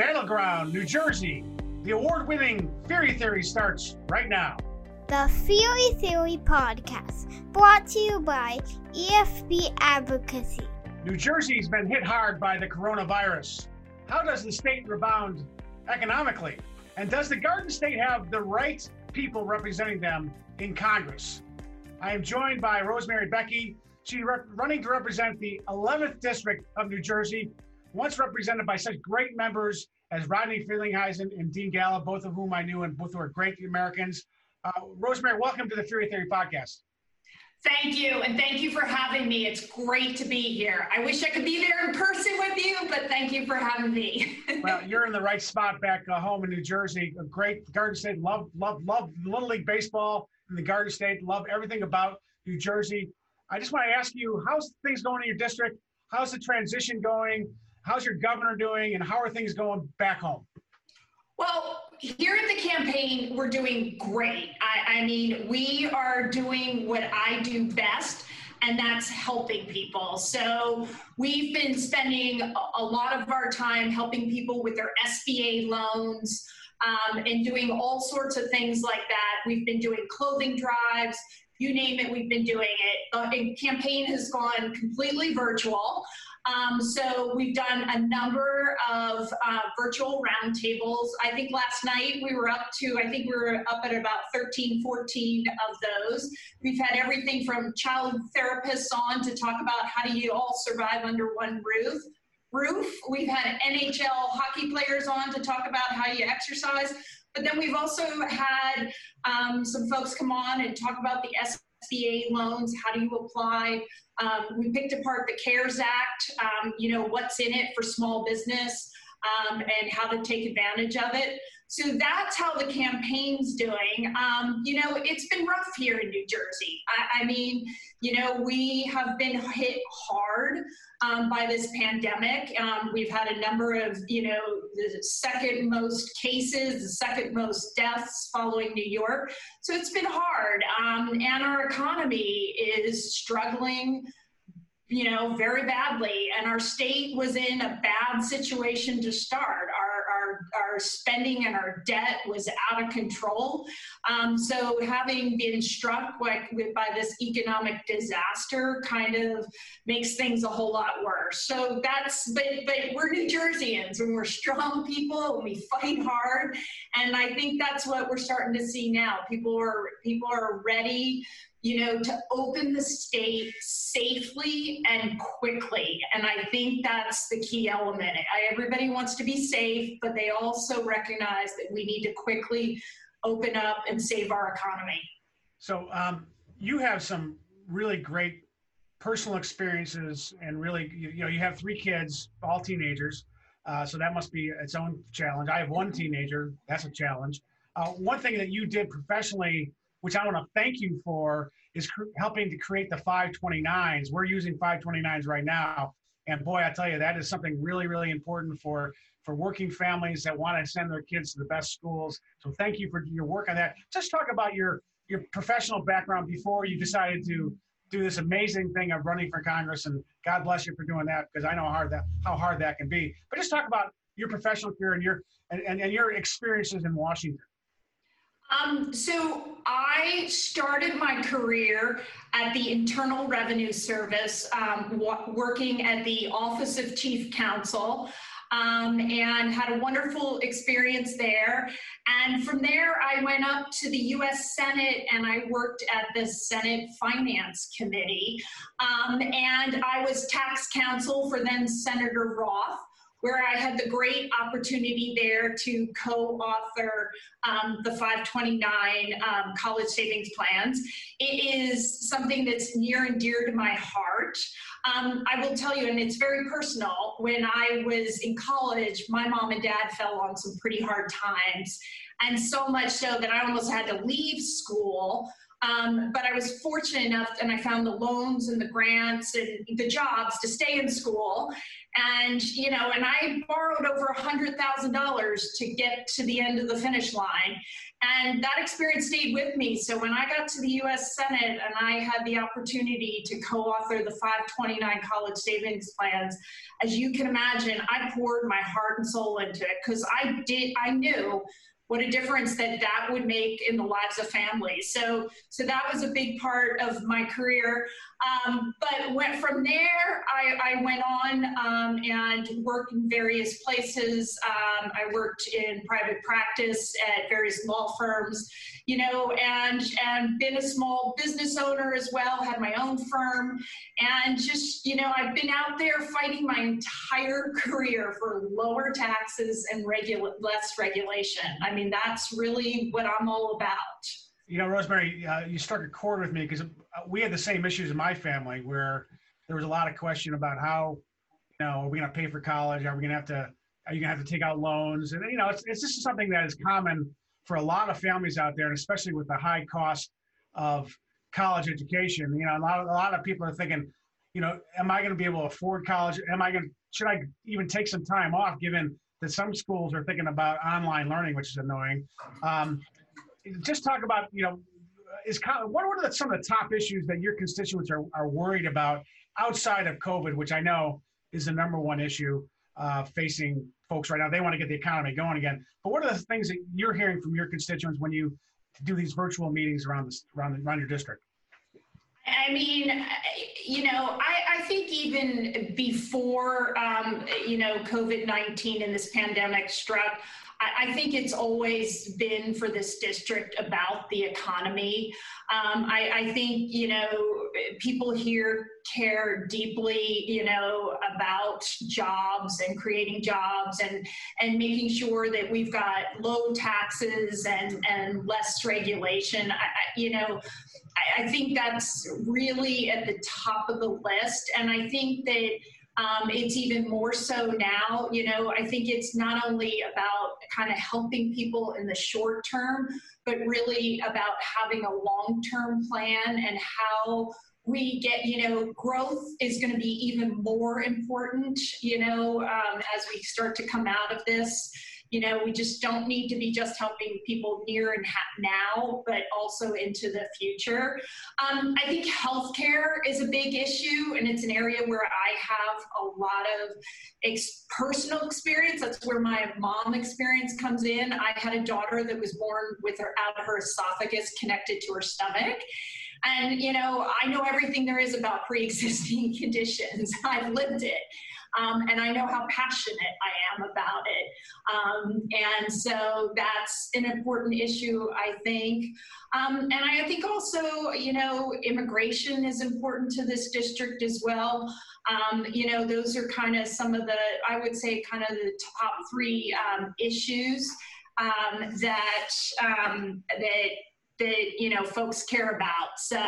Battleground, New Jersey. The award winning Feehery Theory starts right now. The Feehery Theory Podcast, brought to you by EFB Advocacy. New Jersey's been hit hard by the coronavirus. How does the state rebound economically? And does the Garden State have the right people representing them in Congress? I am joined by Rosemary Becchi. She's re- running to represent the 11th District of New Jersey, once represented by such great members as Rodney Frelinghuysen and Dean Gallo, both of whom I knew and both were great Americans. Uh, Rosemary, welcome to the Feehery Theory podcast. Thank you, and thank you for having me. It's great to be here. I wish I could be there in person with you, but thank you for having me. well, you're in the right spot back uh, home in New Jersey. A great Garden State. Love, love, love Little League baseball in the Garden State. Love everything about New Jersey. I just want to ask you, how's things going in your district? How's the transition going? How's your governor doing? And how are things going back home? Well, here at the campaign, we're doing great. I, I, mean, we are doing what I do best, and that's helping people. So we've been spending a lot of our time helping people with their SBA loans. Um, and doing all sorts of things like that. We've been doing clothing drives, you name it, we've been doing it. The campaign has gone completely virtual. Um, so we've done a number of uh, virtual roundtables. I think last night we were up to, I think we were up at about 13, 14 of those. We've had everything from child therapists on to talk about how do you all survive under one roof. Roof. We've had NHL hockey players on to talk about how you exercise. But then we've also had um, some folks come on and talk about the SBA loans. How do you apply? Um, we picked apart the CARES Act, um, you know, what's in it for small business um, and how to take advantage of it. So that's how the campaign's doing. Um, you know, it's been rough here in New Jersey. I, I mean, you know, we have been hit hard um, by this pandemic. Um, we've had a number of, you know, the second most cases, the second most deaths following New York. So it's been hard. Um, and our economy is struggling you know, very badly. And our state was in a bad situation to start. Our, our, spending and our debt was out of control. Um, so having been struck like, with, by this economic disaster kind of makes things a whole lot worse. So that's, but, but we're New Jerseyans and we're strong people and we fight hard. And I think that's what we're starting to see now. People are, people are ready you know, to open the state safely and quickly. And I think that's the key element. I, everybody wants to be safe, but they also recognize that we need to quickly open up and save our economy. So um, you have some really great personal experiences and really, you, you know, you have three kids, all teenagers. Uh, so that must be its own challenge. I have one teenager. That's a challenge. Uh, one thing that you did professionally which I want to thank you for, is cr- helping to create the 529s. We're using 529s right now. And boy, I tell you, that is something really, really important for, for working families that want to send their kids to the best schools. So thank you for your work on that. Just talk about your, your professional background before you decided to do this amazing thing of running for Congress. And God bless you for doing that because I know how hard that, how hard that can be. But just talk about your professional career and your, and, and, and your experiences in Washington. Um, so started my career at the Internal Revenue Service, um, working at the Office of Chief Counsel. Um, and had a wonderful experience there. And from there, I went up to the US Senate and I worked at the Senate Finance Committee. Um, and I was tax counsel for then Senator Roth where I had the great opportunity there to co author um, the 529 um, college savings plans. It is something that's near and dear to my heart. Um, I will tell you, and it's very personal, when I was in college, my mom and dad fell on some pretty hard times. And so much so that I almost had to leave school Um, but I was fortunate enough, and I found the loans and the grants and the jobs to stay in school. And, you know, and I borrowed over a $100,000 to get to the end of the finish line. And that experience stayed with me. So when I got to the US Senate and I had the opportunity to co author the 529 college savings plans, as you can imagine, I poured my heart and soul into it because I did, I knew what a difference that that would make in the lives of families. So, so that was a big part of my career. Um, but went from there, I, I went on um, and worked in various places. Um, I worked in private practice at various law firms, you know, and and been a small business owner as well. Had my own firm, and just you know, I've been out there fighting my entire career for lower taxes and regula- less regulation. I mean, that's really what I'm all about you know, Rosemary, uh, you struck a chord with me because uh, we had the same issues in my family where there was a lot of question about how, you know, are we going to pay for college? Are we going to have to, are you going to have to take out loans? And, you know, it's, it's just something that is common for a lot of families out there, and especially with the high cost of college education. You know, a lot of, a lot of people are thinking, you know, am I going to be able to afford college? Am I going to, should I even take some time off given that some schools are thinking about online learning, which is annoying. Um, just talk about, you know, is what are the, some of the top issues that your constituents are, are worried about outside of COVID, which I know is the number one issue uh, facing folks right now. They want to get the economy going again. But what are the things that you're hearing from your constituents when you do these virtual meetings around this around, around your district? I mean, you know, I, I think even before, um, you know, COVID 19 and this pandemic struck, I, think it's always been for this district about the economy. Um, I, I think, you know, people here care deeply, you know, about jobs and creating jobs and and making sure that we've got low taxes and and less regulation. I, you know, I think that's really at the top of the list, and I think that um, it's even more so now. You know, I think it's not only about kind of helping people in the short term, but really about having a long term plan and how we get, you know, growth is going to be even more important, you know, um, as we start to come out of this. You know, we just don't need to be just helping people near and now, but also into the future. Um, I think healthcare is a big issue, and it's an area where I have a lot of ex- personal experience. That's where my mom experience comes in. I had a daughter that was born with her out of her esophagus connected to her stomach. And, you know, I know everything there is about pre existing conditions. I've lived it. Um, and I know how passionate I am about it. Um, and so that's an important issue, I think. Um, and I think also, you know, immigration is important to this district as well. Um, you know, those are kind of some of the, I would say, kind of the top three um, issues um, that that that you know folks care about. So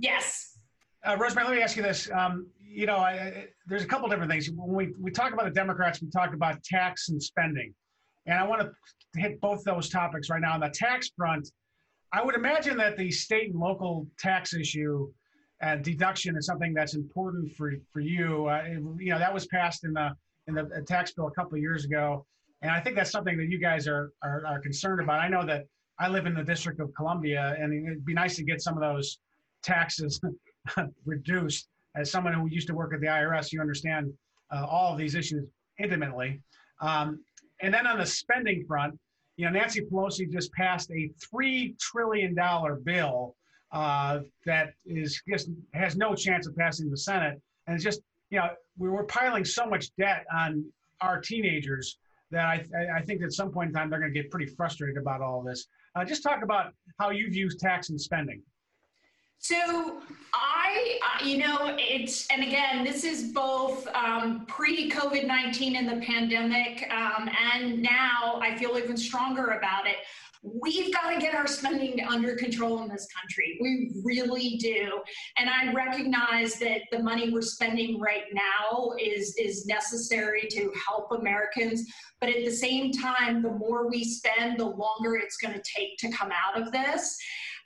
yes. Uh, Rosemary, let me ask you this. Um, you know, I, there's a couple different things. When we, we talk about the Democrats, we talk about tax and spending. And I want to hit both those topics right now. On the tax front, I would imagine that the state and local tax issue and deduction is something that's important for, for you. Uh, you know, that was passed in the, in the tax bill a couple of years ago. And I think that's something that you guys are, are, are concerned about. I know that I live in the District of Columbia, and it'd be nice to get some of those taxes reduced as someone who used to work at the IRS, you understand uh, all of these issues intimately. Um, and then on the spending front, you know, Nancy Pelosi just passed a three trillion dollar bill uh, that is just has no chance of passing the Senate, and it's just you know we were piling so much debt on our teenagers that I, I think at some point in time they're going to get pretty frustrated about all this. Uh, just talk about how you view tax and spending. So I, uh, you know, it's, and again, this is both um, pre COVID 19 and the pandemic, um, and now I feel even stronger about it. We've got to get our spending under control in this country. We really do. And I recognize that the money we're spending right now is, is necessary to help Americans. But at the same time, the more we spend, the longer it's going to take to come out of this.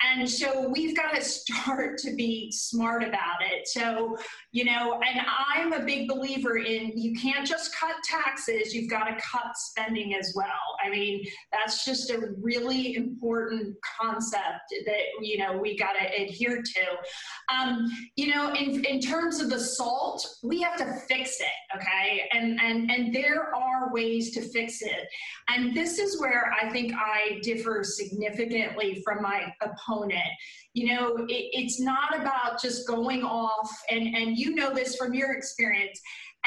And so we've got to start to be smart about it. So, you know, and I'm a big believer in you can't just cut taxes, you've got to cut spending as well. I mean, that's just a really important concept that, you know, we got to adhere to. Um, you know, in, in terms of the salt, we have to fix it, okay? And, and, and there are ways to fix it. And this is where I think I differ significantly from my opponent opponent. You know, it, it's not about just going off, and, and you know this from your experience,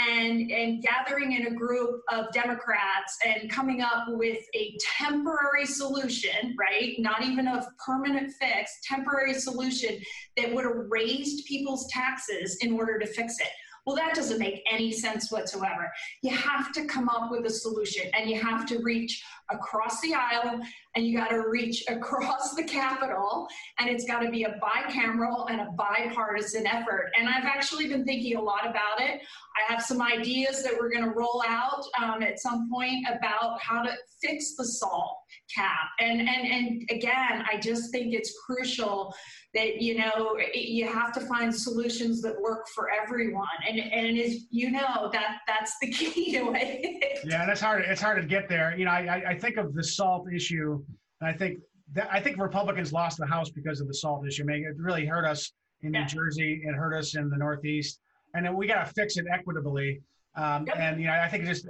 and, and gathering in a group of Democrats and coming up with a temporary solution, right? Not even a permanent fix, temporary solution that would have raised people's taxes in order to fix it. Well, that doesn't make any sense whatsoever. You have to come up with a solution and you have to reach across the aisle and you got to reach across the Capitol and it's got to be a bicameral and a bipartisan effort. And I've actually been thinking a lot about it. I have some ideas that we're going to roll out um, at some point about how to fix the SALT cap. And, and, and again, I just think it's crucial that, you know, you have to find solutions that work for everyone. And, and as you know, that that's the key to it. yeah, that's hard. It's hard to get there. You know, I, I think of the SALT issue, and I think that I think Republicans lost the House because of the SALT issue. I mean, it really hurt us in New. Jersey. It hurt us in the Northeast, and then we got to fix it equitably. Um, yep. And you know, I think it just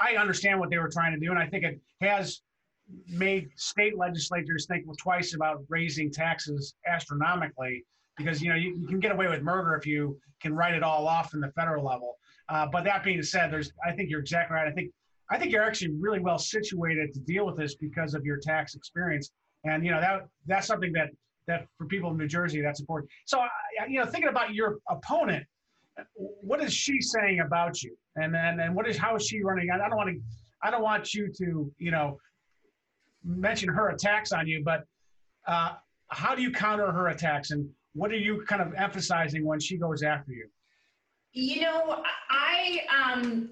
I understand what they were trying to do, and I think it has made state legislatures think twice about raising taxes astronomically because you know you, you, can get away with murder if you can write it all off in the federal level. Uh, but that being said, there's I think you're exactly right. I think I think you're actually really well situated to deal with this because of your tax experience, and you know that that's something that that for people in New Jersey that's important. So you know, thinking about your opponent, what is she saying about you, and then and what is how is she running? I don't want to I don't want you to you know mention her attacks on you, but uh, how do you counter her attacks, and what are you kind of emphasizing when she goes after you? You know, I um,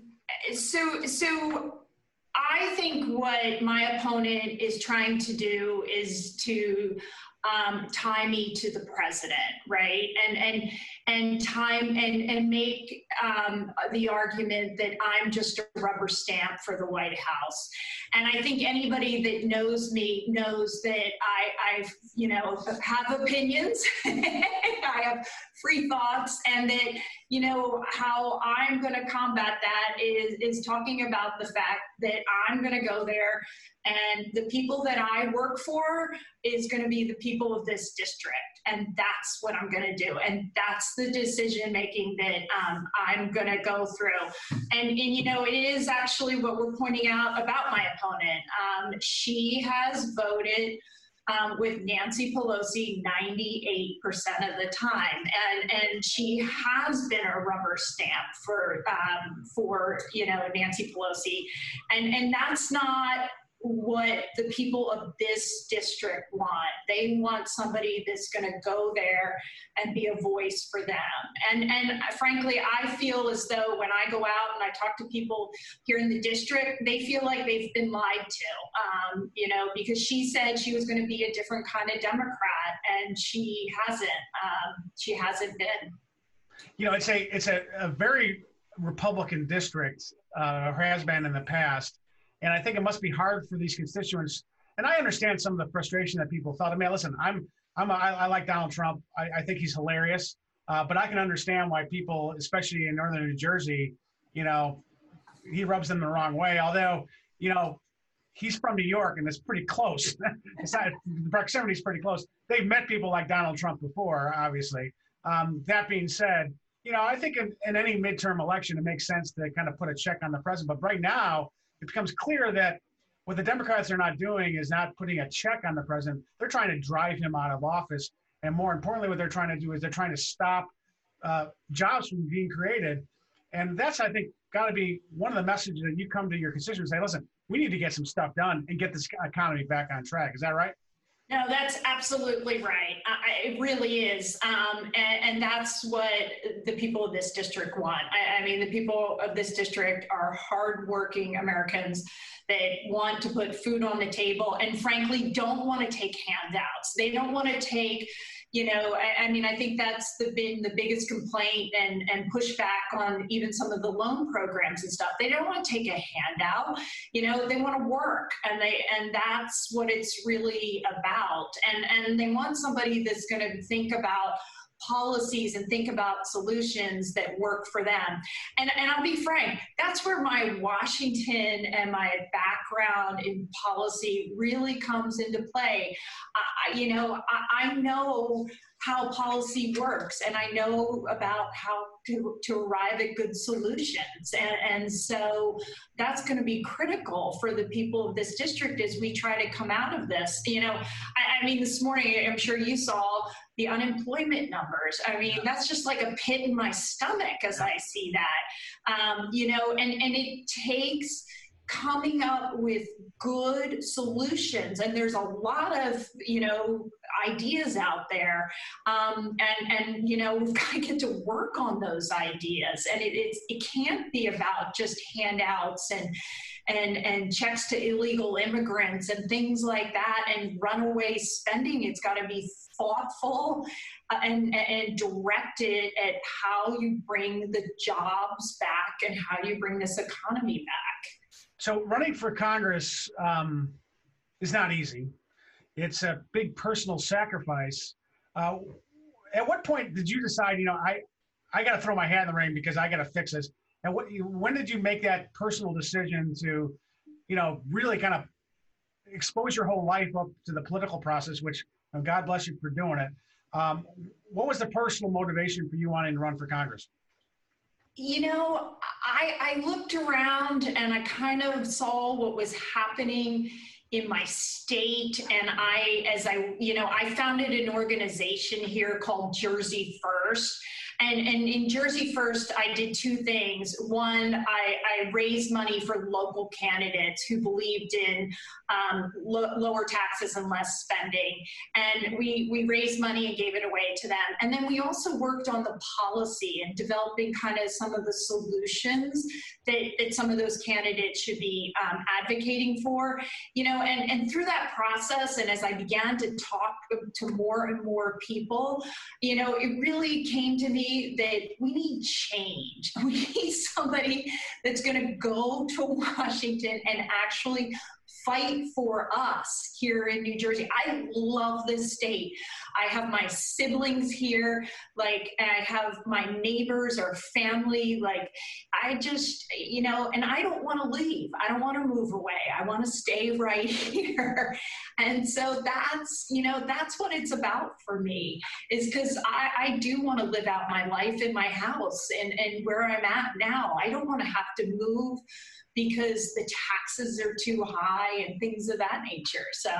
so so I think what my opponent is trying to do is to um, tie me to the president, right? And and and time and and make um, the argument that I'm just a rubber stamp for the White House. And I think anybody that knows me knows that I I you know have opinions, I have free thoughts, and that you know how I'm going to combat that is is talking about the fact that I'm going to go there and the people that I work for is going to be the people of this district. And that's what I'm going to do. And that's the decision making that um, I'm going to go through. And, and, you know, it is actually what we're pointing out about my opponent. Um, she has voted. Um, with Nancy Pelosi 98% of the time. And, and she has been a rubber stamp for, um, for you know, Nancy Pelosi. And, and that's not what the people of this district want. They want somebody that's going to go there and be a voice for them. And and frankly, I feel as though when I go out and I talk to people here in the district, they feel like they've been lied to. Um, you know, because she said she was going to be a different kind of Democrat, and she hasn't. Um, she hasn't been. You know, it's a it's a, a very Republican district, uh, has been in the past and I think it must be hard for these constituents. And I understand some of the frustration that people thought. I mean, listen, I'm, I'm, a, I, I like Donald Trump. I, I think he's hilarious. Uh, but I can understand why people, especially in northern New Jersey, you know, he rubs them the wrong way. Although, you know, he's from New York and it's pretty close. it's not, the proximity is pretty close. They've met people like Donald Trump before, obviously. Um, that being said, you know, I think in, in any midterm election, it makes sense to kind of put a check on the president. But right now, it becomes clear that what the Democrats are not doing is not putting a check on the president. They're trying to drive him out of office. And more importantly, what they're trying to do is they're trying to stop uh, jobs from being created. And that's, I think, got to be one of the messages that you come to your constituents and say, listen, we need to get some stuff done and get this economy back on track. Is that right? No, that's absolutely right. I, it really is. Um, and, and, that's what the people of this district want. I, I, mean, the people of this district are hardworking Americans that want to put food on the table and, frankly, don't want to take handouts. They don't want to take you know, I, I, mean, I think that's the, been the biggest complaint and, and pushback on even some of the loan programs and stuff. They don't want to take a handout, you know, they want to work and they, and that's what it's really about. And, and they want somebody that's going to think about, policies and think about solutions that work for them. And, and I'll be frank, that's where my Washington and my background in policy really comes into play. I, you know, I, I know how policy works and I know about how to, to arrive at good solutions. And, and so that's going to be critical for the people of this district as we try to come out of this. You know, I, I mean, this morning, I'm sure you saw the unemployment numbers. I mean, that's just like a pit in my stomach as I see that. Um, you know, and, and it takes coming up with good solutions. And there's a lot of you know ideas out there. Um, and and you know we've got to get to work on those ideas. And it, it's it can't be about just handouts and and and checks to illegal immigrants and things like that and runaway spending. It's got to be thoughtful uh, and, and directed at how you bring the jobs back and how you bring this economy back so running for Congress um, is not easy. It's a big personal sacrifice. Uh, at what point did you decide? You know, I I got to throw my hat in the ring because I got to fix this. And what, when did you make that personal decision to, you know, really kind of expose your whole life up to the political process? Which God bless you for doing it. Um, what was the personal motivation for you wanting to run for Congress? You know, I, I looked around and I kind of saw what was happening in my state. And i as i you know i founded an organization here called jersey first and, and in Jersey First, I did two things. One, I, I raised money for local candidates who believed in um, lo- lower taxes and less spending. And we, we raised money and gave it away to them. And then we also worked on the policy and developing kind of some of the solutions that, that some of those candidates should be um, advocating for. You know, and, and through that process, and as I began to talk to more and more people, you know, it really came to me that we need change. We need somebody that's going to go to Washington and actually fight for us here in New Jersey. I love this state. I have my siblings here, like, I have my neighbors or family. Like, I just, you know, and I don't want to leave. I don't want to move away. I want to stay right here. And so that's, you know, that's what it's about for me, is because I, I do want to live out my life in my house and, and where I'm at now. I don't want to have to move because the taxes are too high and things of that nature. So,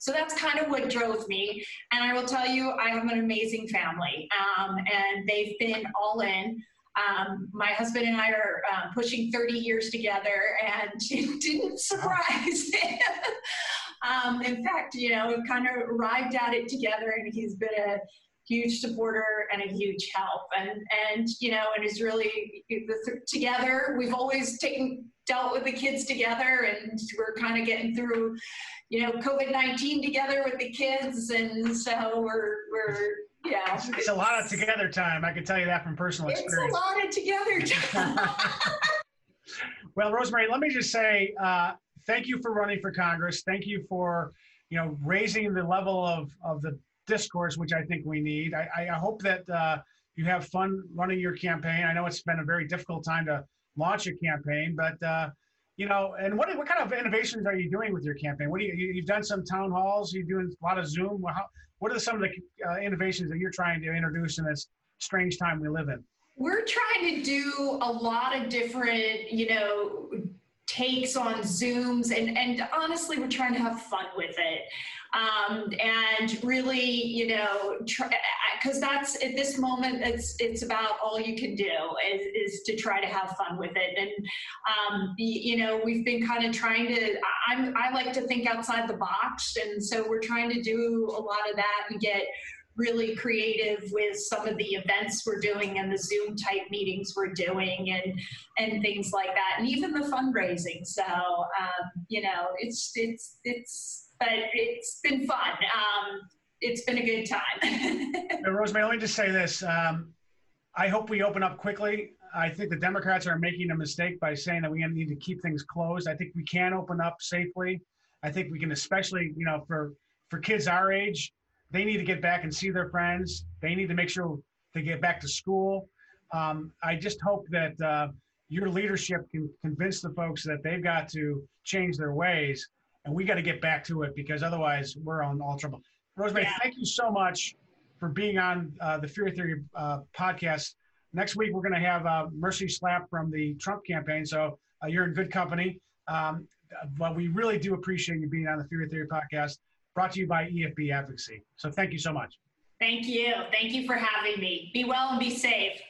so that's kind of what drove me. And I will tell you, I have an amazing family, um, and they've been all in. Um, my husband and I are um, pushing 30 years together, and it didn't surprise him. um, in fact, you know, we've kind of arrived at it together, and he's been a huge supporter and a huge help and and you know and is really together we've always taken dealt with the kids together and we're kind of getting through you know covid-19 together with the kids and so we're we're yeah. It's, it's a lot of together time i can tell you that from personal experience it's a lot of together time. Well rosemary let me just say uh, thank you for running for congress. Thank you for you know raising the level of of the discourse which i think we need. I i hope that uh, you have fun running your campaign. I know it's been a very difficult time to launch a campaign. But uh, you know, and what what kind of innovations are you doing with your campaign? What do you you've done some town halls? You're doing a lot of Zoom. How, what are some of the uh, innovations that you're trying to introduce in this strange time we live in? We're trying to do a lot of different, you know, takes on Zooms, and and honestly, we're trying to have fun with it, um, and really, you know, because that's at this moment, it's it's about all you can do is, is to try to have fun with it, and um, you know, we've been kind of trying to. I'm I like to think outside the box, and so we're trying to do a lot of that and get really creative with some of the events we're doing and the Zoom type meetings we're doing and and things like that, and even the fundraising. So um, you know, it's it's it's but it's been fun. Um, it's been a good time. Rosemary, let me just say this. Um, I hope we open up quickly. I think the Democrats are making a mistake by saying that we need to keep things closed. I think we can open up safely. I think we can, especially you know, for for kids our age, they need to get back and see their friends. They need to make sure they get back to school. Um, I just hope that uh, your leadership can convince the folks that they've got to change their ways, and we got to get back to it because otherwise we're on all trouble. Rosemary, yeah. thank you so much for being on uh, the Feehery Theory uh, podcast. Next week we're going to have uh, Mercy Schlapp from the Trump campaign, so uh, you're in good company. Um, but we really do appreciate you being on the Feehery Theory podcast brought to you by EFB Advocacy. So thank you so much. Thank you. Thank you for having me. Be well and be safe.